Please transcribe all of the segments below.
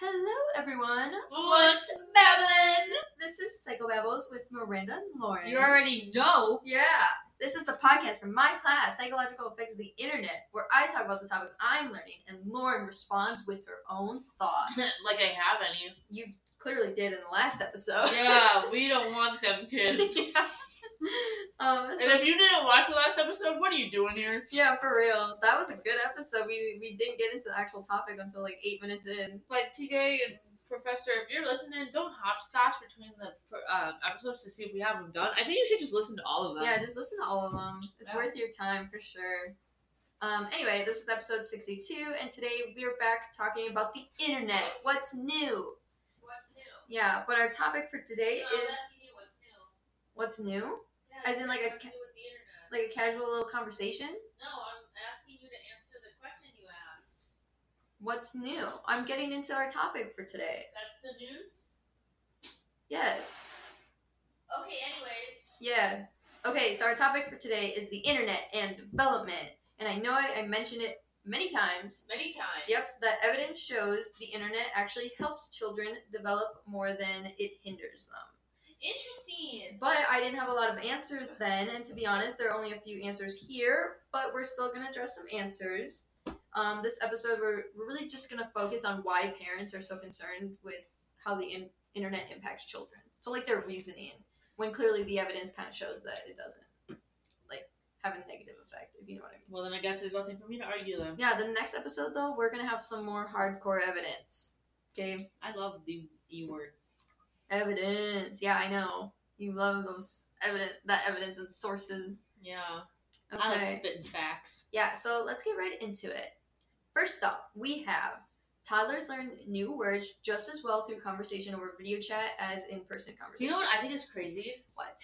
Hello, everyone. What's Babylon? This is Psychobabbles with Miranda and Lauren. You already know. yeah. This is the podcast from my class, Psychological Effects of the Internet, where I talk about the topics I'm learning, and Lauren responds with her own thoughts. like I have any. you clearly did in the last episode. Yeah, we don't want them kids. Yeah. um, And so- if you didn't watch the last episode, what are you doing here? yeah, for real. That was a good episode. We we didn't get into the actual topic until like eight minutes in. But TK and Professor, if you're listening, don't hopscotch between the uh, episodes to see if we have them done. I think you should just listen to all of them. Yeah, just listen to all of them. It's Yeah. worth your time for sure. Um, anyway, this is episode 62, and today we're back talking about the internet. What's new? What's new? Yeah, but our topic for today No, is what's new? what's new? As in, like, a ca- with the internet. Like a casual little conversation. no, I'm asking you to answer the question you asked. What's new? I'm getting into our topic for today. That's the news. Yes. Okay. Anyways. Yeah. Okay, so our topic for today is the internet and development. And I know I, I mentioned it many times, Many times. Yep, that evidence shows the internet actually helps children develop more than it hinders them. Interesting. But I didn't have a lot of answers then, and to be honest, there are only a few answers here, but we're still going to address some answers. Um, this episode, we're, we're really just going to focus on why parents are so concerned with how the in- internet impacts children. So, like, their reasoning, when clearly the evidence kind of shows that it doesn't, like, have a negative effect, if you know what I mean. Well, then I guess there's nothing for me to argue then. Yeah, the next episode, though, we're going to have some more hardcore evidence. Okay? I love the E word. Evidence. Yeah, I know. You love those evidence that evidence and sources. Yeah. I like spitting facts. Yeah, so let's get right into it. First up, we have toddlers learn new words just as well through conversation over video chat as in person conversation. you know what I think is crazy? what?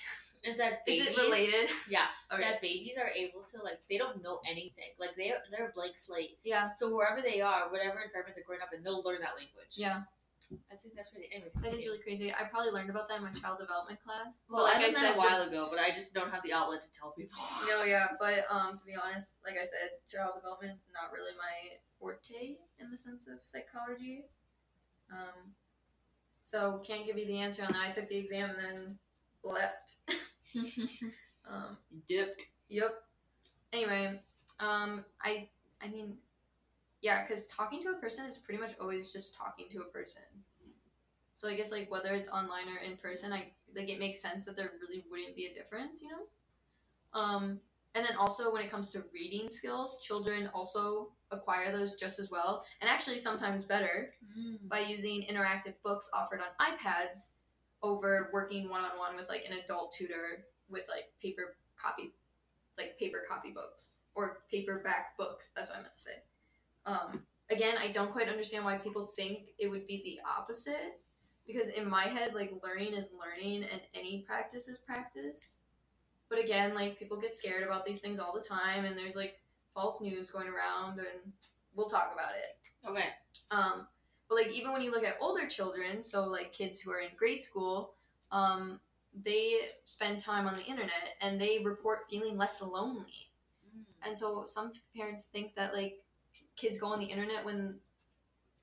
Is that Is babies, it related? Yeah. Okay. That babies are able to like they don't know anything. Like they they're a blank slate. Yeah, So wherever they are, whatever environment they're growing up in, they'll learn that language. yeah. I think that's crazy. Anyways, That is really crazy. I probably learned about that in my child development class. well, But I learned that a while ago, but I just don't have the outlet to tell people. No, yeah, but um, to be honest, like I said, child development is not really my forte in the sense of psychology. Um, so can't give you the answer on that. I took the exam and then left. um, Dipped. yep. Anyway, um, I I mean, yeah, because talking to a person is pretty much always just talking to a person. So I guess like whether it's online or in person, I like it makes sense that there really wouldn't be a difference, you know. Um, and then also when it comes to reading skills, children also acquire those just as well, and actually sometimes better by using interactive books offered on iPads over working one on one with like an adult tutor with like paper copy, like paper copy books or paperback books. That's what I meant to say. Um, again, I don't quite understand why people think it would be the opposite because in my head, like learning is learning and any practice is practice. But again, like people get scared about these things all the time, and there's like false news going around, and we'll talk about it. Okay. Um, but like even when you look at older children, so like kids who are in grade school, um, they spend time on the internet and they report feeling less lonely. And so some parents think that like kids go on the internet when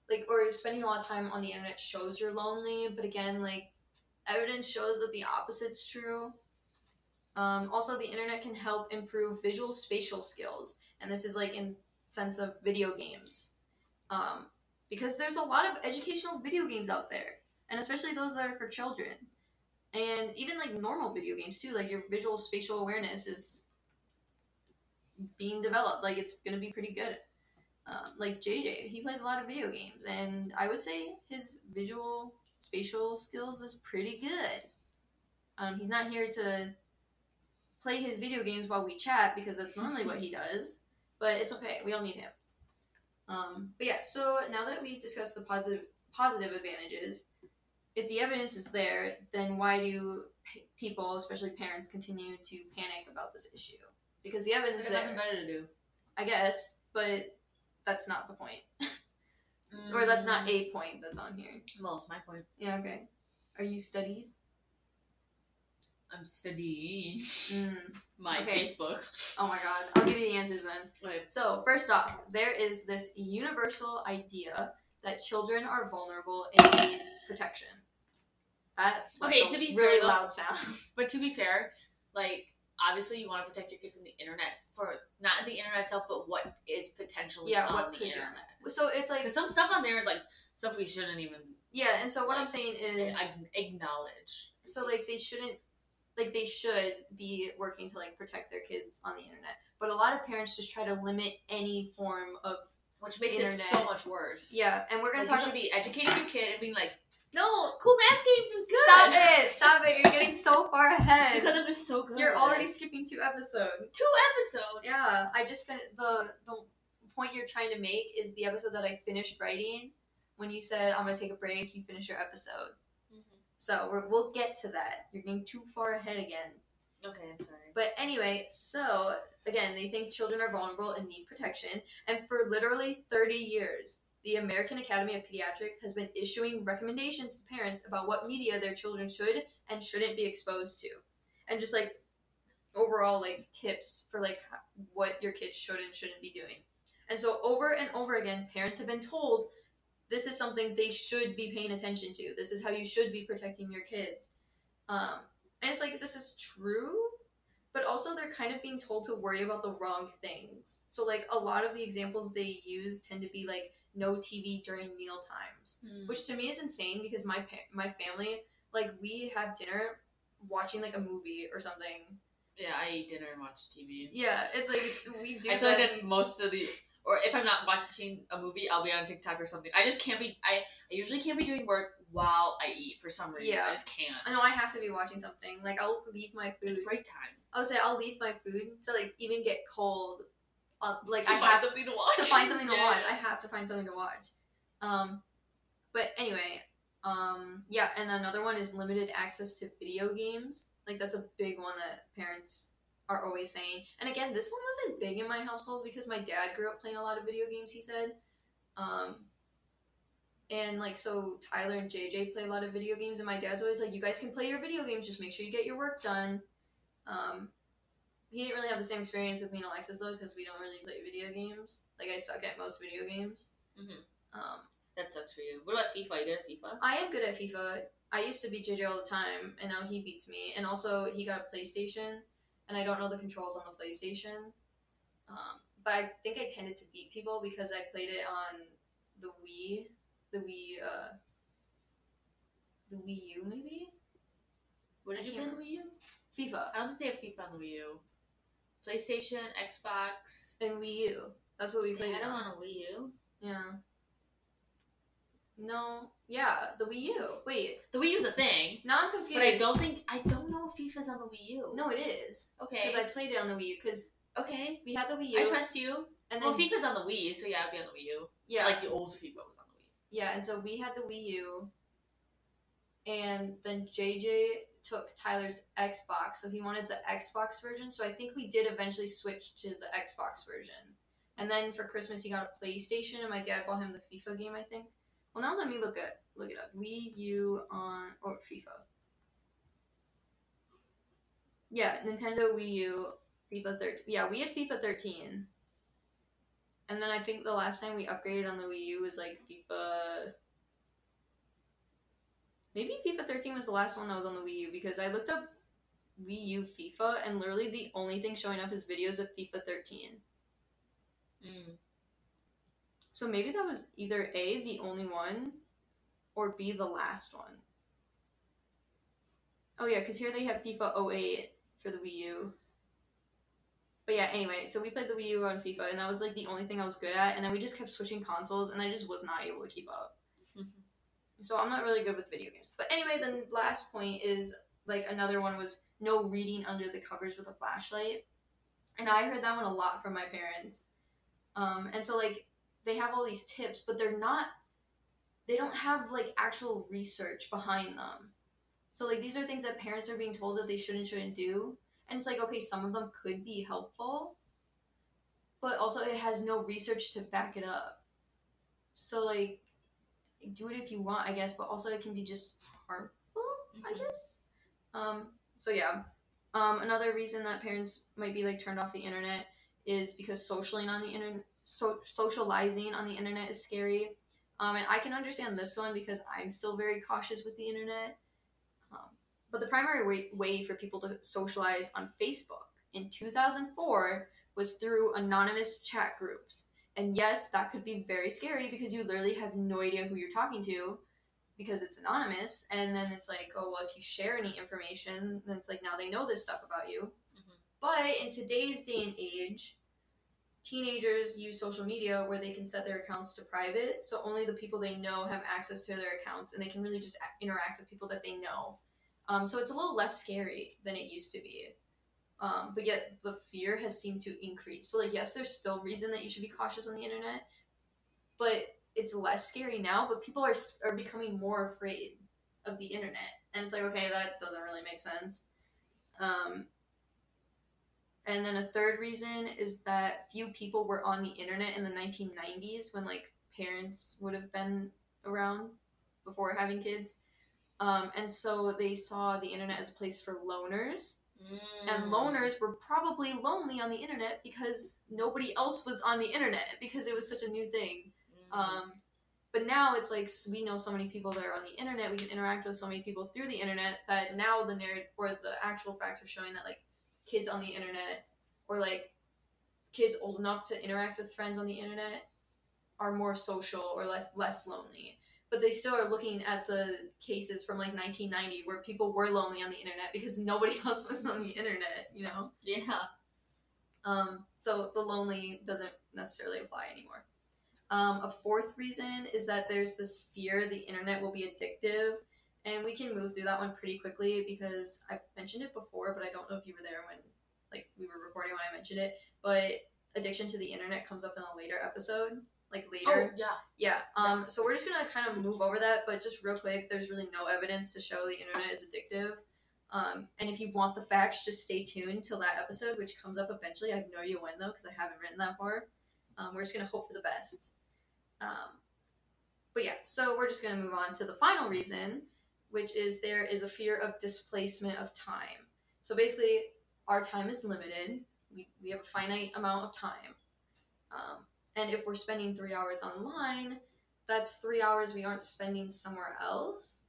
like or spending a lot of time on the internet shows you're lonely, but again, like evidence shows that the opposite's true. Um, also, the internet can help improve visual spatial skills, and this is like in sense of video games, um, because there's a lot of educational video games out there, and especially those that are for children, and even like normal video games too. Like your visual spatial awareness is being developed. Like it's gonna be pretty good. Um, like JJ, he plays a lot of video games, and I would say his visual spatial skills is pretty good. Um, he's not here to play his video games while we chat because that's normally what he does, but it's okay. We don't need him. Um, but yeah, so now that we've discussed the positive positive advantages, if the evidence is there, then why do p- people, especially parents, continue to panic about this issue? Because the evidence is there. nothing better to do. I guess, but that's not the point. or that's not a point that's on here. Well, it's my point. Yeah, okay. Are you studies? I'm studying Mm. my Okay. Facebook. Oh my god. I'll give you the answers then. Wait. So, first off, there is this universal idea that children are vulnerable and need protection. That Okay, a to be fair, really though- loud sound. But to be fair, like obviously you want to protect your kid from the internet for not the internet itself, but what is potentially Yeah, on what the internet. So it's like some stuff on there is like stuff we shouldn't even yeah, and so what I'm saying is acknowledge. so like they shouldn't like they should be working to like protect their kids on the internet. But a lot of parents just try to limit any form of Which makes it Internet. so much worse. yeah, and we're gonna Like, you talk about- be educating your kid and being like, No, cool math games is good. Stop it! Stop it! You're getting so far ahead. Because I'm just so good. You're already skipping two episodes. two episodes. Yeah, I just fin- the the point you're trying to make is the episode that I finished writing. When you said I'm gonna take a break, you finish your episode. Mhm. So we're, we'll get to that. You're getting too far ahead again. Okay, I'm sorry. But anyway, so again, they think children are vulnerable and need protection. And for literally 30 years, the American Academy of Pediatrics has been issuing recommendations to parents about what media their children should and shouldn't be exposed to. And just like overall like tips for like what your kids should and shouldn't be doing. And so over and over again, parents have been told this is something they should be paying attention to. This is how you should be protecting your kids. Um, and it's like this is true, but also they're kind of being told to worry about the wrong things. So like a lot of the examples they use tend to be like no TV during meal times, Hmm. which to me is insane because my pa- my family like we have dinner watching like a movie or something. Yeah, I eat dinner and watch TV. Yeah, it's like we do. I feel like that. that's most of the. Or if I'm not watching a movie, I'll be on TikTok or something. I just can't be. I, I usually can't be doing work while I eat for some reason. Yeah. I just can't. I know I have to be watching something. Like I'll leave my food. It's break time. I would say I'll leave my food to like even get cold. Uh, like To I find have something to watch. to find something to Yeah. watch. I have to find something to watch. Um, but anyway, um, yeah, and another one is limited access to video games. Like that's a big one that parents are always saying. And again, this one wasn't big in my household because my dad grew up playing a lot of video games. He said, um, and like so Tyler and JJ play a lot of video games, and my dad's always like, "You guys can play your video games. Just make sure you get your work done." Um, he didn't really have the same experience with me and Alexis though, because we don't really play video games. Like I suck at most video games. Mhm. Um, That sucks for you. What about FIFA? You good at FIFA? I am good at FIFA. I used to beat JJ all the time, and now he beats me. And also, he got a PlayStation, and I don't know the controls on the PlayStation. Um, but I think I tended to beat people because I played it on the Wii, the Wii, uh, the Wii U maybe What I did you play on the Wii U? FIFA I don't think they have FIFA on the Wii U. PlayStation, Xbox. and Wii U. That's what we They played had them on. on a Wii U. Yeah. No. Yeah, the Wii U. Wait. The Wii U's a thing, Now I'm confused. but I don't think I don't know if FIFA's on the Wii U. No, it is Okay. because I played it on the Wii U. Because okay. we had the Wii U. I trust you. And then well, FIFA's on the Wii, so yeah, it'd be on the Wii U. yeah, Like the old FIFA was on the Wii. yeah, and so we had the Wii U, and then JJ took Tyler's Xbox, so he wanted the Xbox version. So I think we did eventually switch to the Xbox version. And then for Christmas he got a PlayStation, and my dad bought him the FIFA game. I think. Well, now let me look at look it up. Wii U on or FIFA. Yeah, Nintendo Wii U, FIFA 13. Yeah, we had FIFA 13. And then I think the last time we upgraded on the Wii U was like FIFA. Maybe FIFA 13 was the last one that was on the Wii U because I looked up Wii U FIFA and literally the only thing showing up is videos of FIFA 13. Mm. So maybe that was either A, the only one, or B, the last one. Oh yeah, because here they have FIFA 08 for the Wii U. But yeah, anyway, so we played the Wii U on FIFA, and that was like the only thing I was good at, and then we just kept switching consoles, and I just was not able to keep up. So I'm not really good with video games. But anyway, the last point is like another one was no reading under the covers with a flashlight. And I heard that one a lot from my parents. Um, and so like they have all these tips, but they're not they don't have like actual research behind them. So like these are things that parents are being told that they should and shouldn't do. And it's like, okay, some of them could be helpful, but also it has no research to back it up. So like do it if you want, I guess, but also it can be just harmful, I Mhm. guess. Um, so yeah. Um, another reason that parents might be like turned off the internet is because socializing on the internet, so socializing on the internet is scary. Um, and I can understand this one because I'm still very cautious with the internet. Um, but the primary way, way for people to socialize on Facebook in 2004 was through anonymous chat groups. And yes, that could be very scary because you literally have no idea who you're talking to because it's anonymous. And then it's like, oh, well, if you share any information, then it's like now they know this stuff about you. Mhm. But in today's day and age, teenagers use social media where they can set their accounts to private. So only the people they know have access to their accounts and they can really just interact with people that they know. Um, so it's a little less scary than it used to be. Um, but yet the fear has seemed to increase. So like yes, there's still reason that you should be cautious on the internet, but it's less scary now. But people are are becoming more afraid of the internet, and it's like okay, that doesn't really make sense. Um, and then a third reason is that few people were on the internet in the 1990s when like parents would have been around before having kids. Um, and so they saw the internet as a place for loners and Mm. loners were probably lonely on the internet because nobody else was on the internet because it was such a new thing. Mm. Um, but now it's like we know so many people that are on the internet. We can interact with so many people through the internet that now the narrative or the actual facts are showing that like kids on the internet or like kids old enough to interact with friends on the internet are more social or less less lonely. But they still are looking at the cases from like 1990 where people were lonely on the internet because nobody else was on the internet, you know. yeah. Um, so the lonely doesn't necessarily apply anymore. Um, a fourth reason is that there's this fear the internet will be addictive, and we can move through that one pretty quickly because I've mentioned it before, but I don't know if you were there when like we were recording when I mentioned it. But addiction to the internet comes up in a later episode, like later. Oh yeah. Yeah. Um. So we're just gonna kind of move over that, but just real quick, there's really no evidence to show the internet is addictive. Um. And if you want the facts, just stay tuned till that episode, which comes up eventually. I have no idea when though, because I haven't written that far. Um. We're just gonna hope for the best. Um. But yeah, so we're just gonna move on to the final reason, which is there is a fear of displacement of time. So basically, our time is limited. We we have a finite amount of time. Um, and if we're spending three hours online, that's three hours we aren't spending somewhere else.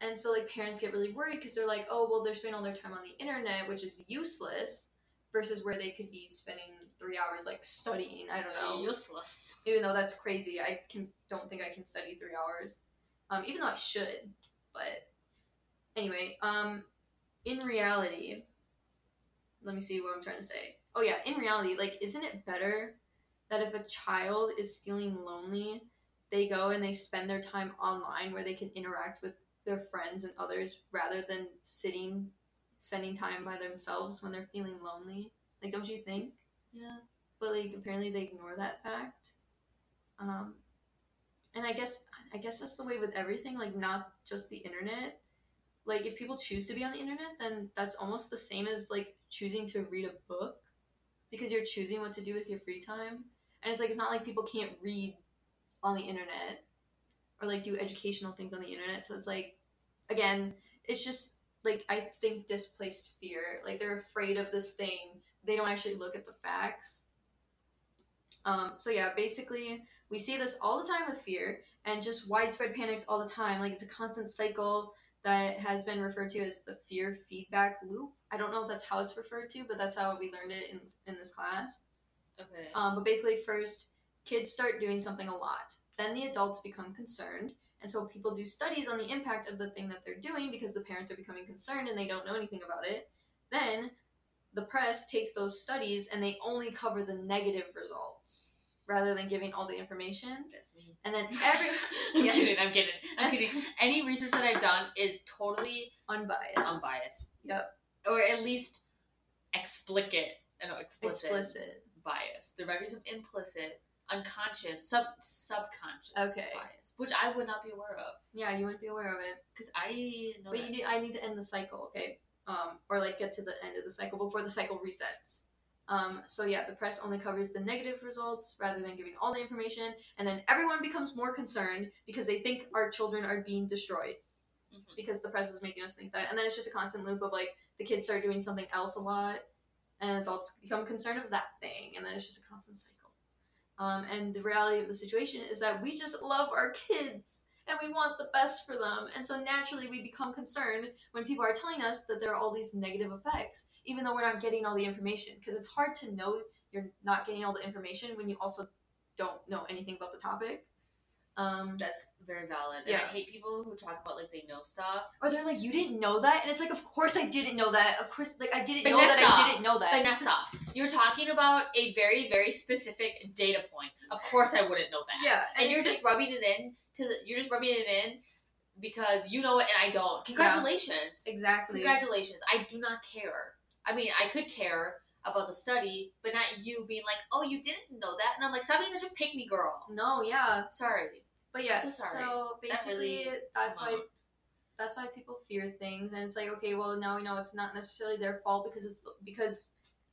And so, like, parents get really worried because they're like, oh, well, they're spending all their time on the internet, which is useless, versus where they could be spending three hours, like, studying. I don't know. Useless. Even though that's crazy. I can don't think I can study three hours. Um, even though I should. But anyway, um, in reality, let me see what I'm trying to say. Oh yeah, in reality, like, isn't it better that if a child is feeling lonely, they go and they spend their time online where they can interact with their friends and others rather than sitting, spending time by themselves when they're feeling lonely? Like, don't you think? Yeah. But like, apparently they ignore that fact. Um, and I guess I guess that's the way with everything. Like, not just the internet. Like, if people choose to be on the internet, then that's almost the same as like choosing to read a book because you're choosing what to do with your free time. And it's like it's not like people can't read on the internet or like do educational things on the internet. So it's like again, it's just like I think displaced fear. Like they're afraid of this thing. They don't actually look at the facts. Um, so yeah, basically we see this all the time with fear and just widespread panics all the time. Like it's a constant cycle that has been referred to as the fear feedback loop. I don't know if that's how it's referred to, but that's how we learned it in in this class. Okay. Um, but basically, first, kids start doing something a lot. Then the adults become concerned. And so people do studies on the impact of the thing that they're doing because the parents are becoming concerned and they don't know anything about it. Then the press takes those studies and they only cover the negative results rather than giving all the information. That's me. And then every I'm Yeah. kidding. I'm kidding. I'm kidding. Any research that I've done is totally unbiased. unbiased, Yep. or at least explicit. No, explicit. Explicit. Bias. There might be some implicit, unconscious, sub subconscious Okay. bias, which I would not be aware of Yeah, you wouldn't be aware of it. because I know. But you need, I need to end the cycle, okay? Um, or like get to the end of the cycle before the cycle resets. Um, so yeah, the press only covers the negative results rather than giving all the information, and then everyone becomes more concerned because they think our children are being destroyed Mhm. because the press is making us think that, and then it's just a constant loop of like the kids start doing something else a lot, and adults become concerned of that thing, and then it's just a constant cycle. Um, and the reality of the situation is that we just love our kids and we want the best for them. And so naturally, we become concerned when people are telling us that there are all these negative effects, even though we're not getting all the information. Because it's hard to know you're not getting all the information when you also don't know anything about the topic. Um, That's very valid. And Yeah. I hate people who talk about like they know stuff. or they're like, "You didn't know that," and it's like, "Of course I didn't know that. Of course, like I didn't But know that I didn't know that." Vanessa, you're talking about a very, very specific data point. Of course, I wouldn't know that. Yeah, and, and you're just rubbing it in to the, you're just rubbing it in because you know it and I don't. Congratulations, exactly. congratulations. I do not care. I mean, I could care about the study, but not you being like, "Oh, you didn't know that," and I'm like, "Stop being such a pick me girl." No, yeah, Sorry. But yeah. so So, basically, really- that's why that's why people fear things, and it's like, okay, well now we know it's not necessarily their fault because it's because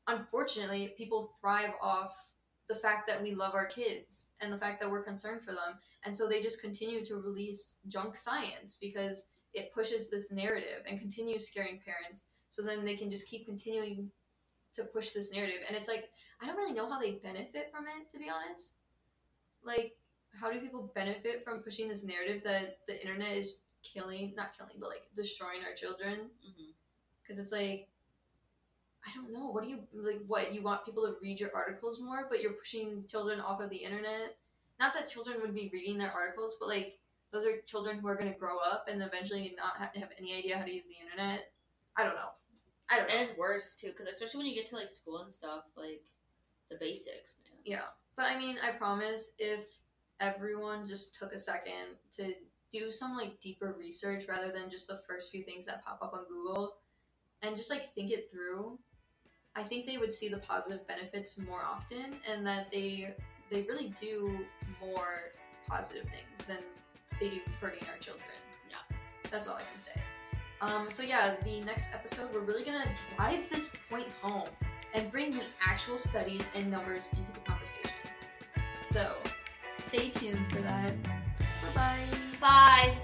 unfortunately people thrive off the fact that we love our kids and the fact that we're concerned for them, and so they just continue to release junk science because it pushes this narrative and continues scaring parents. So then they can just keep continuing to push this narrative, and it's like I don't really know how they benefit from it, to be honest. Like, how do people benefit from pushing this narrative that the internet is killing, not killing, but like destroying our children? Mm-hmm. Because it's like, I don't know. What do you like? What you want people to read your articles more, but you're pushing children off of the internet? Not that children would be reading their articles, but like those are children who are going to grow up and eventually not have, have any idea how to use the internet. I don't know. I don't know. And it's worse too, because especially when you get to like school and stuff, like the basics, man. Yeah. But I mean, I promise if everyone just took a second to do some like deeper research rather than just the first few things that pop up on Google and just like think it through, I think they would see the positive benefits more often and that they they really do more positive things than they do hurting our children. Yeah. That's all I can say. Um, so yeah, the next episode we're really gonna drive this point home and bring the actual studies and numbers into the conversation. So, stay tuned for that. Bye bye. Bye.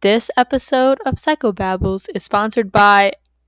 This episode of Psychobabbles is sponsored by.